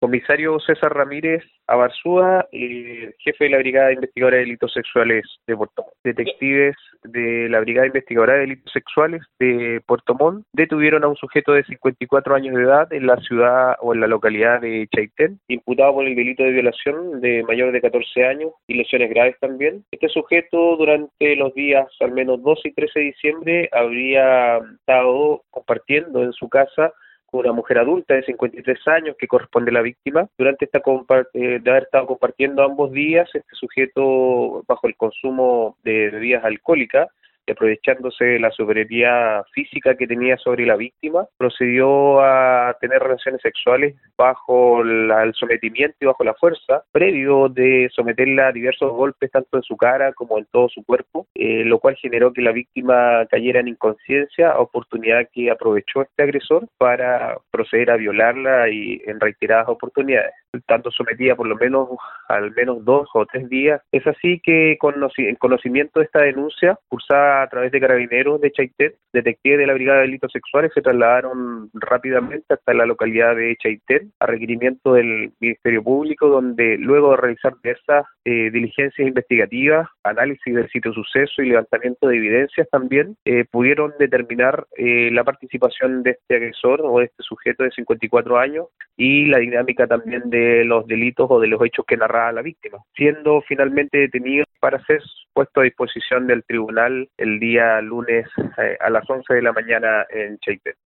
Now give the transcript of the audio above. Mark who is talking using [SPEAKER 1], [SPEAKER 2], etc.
[SPEAKER 1] Comisario César Ramírez Abarzúa, eh, jefe de la Brigada Investigadora de Delitos Sexuales de Puerto Montt. Detectives de la Brigada Investigadora de Delitos Sexuales de Puerto Montt detuvieron a un sujeto de 54 años de edad en la ciudad o en la localidad de Chaitén, imputado por el delito de violación de mayor de 14 años y lesiones graves también. Este sujeto durante los días al menos 12 y 13 de diciembre habría estado compartiendo en su casa una mujer adulta de 53 años que corresponde a la víctima. Durante esta eh, de haber estado compartiendo ambos días, este sujeto bajo el consumo de bebidas alcohólicas aprovechándose de la superioridad física que tenía sobre la víctima, procedió a tener relaciones sexuales bajo el sometimiento y bajo la fuerza, previo de someterla a diversos golpes tanto en su cara como en todo su cuerpo, eh, lo cual generó que la víctima cayera en inconsciencia, oportunidad que aprovechó este agresor para proceder a violarla y en reiteradas oportunidades tanto sometida por lo menos al menos dos o tres días. Es así que con en conocimiento de esta denuncia, cursada a través de carabineros de Chaitén, detectives de la Brigada de Delitos Sexuales se trasladaron rápidamente hasta la localidad de Chaitén a requerimiento del Ministerio Público, donde luego de realizar diversas eh, diligencias investigativas, análisis del sitio suceso y levantamiento de evidencias también, eh, pudieron determinar eh, la participación de este agresor o de este sujeto de 54 años y la dinámica también de los delitos o de los hechos que narraba la víctima, siendo finalmente detenido para ser puesto a disposición del tribunal el día lunes a las 11 de la mañana en Chaitén.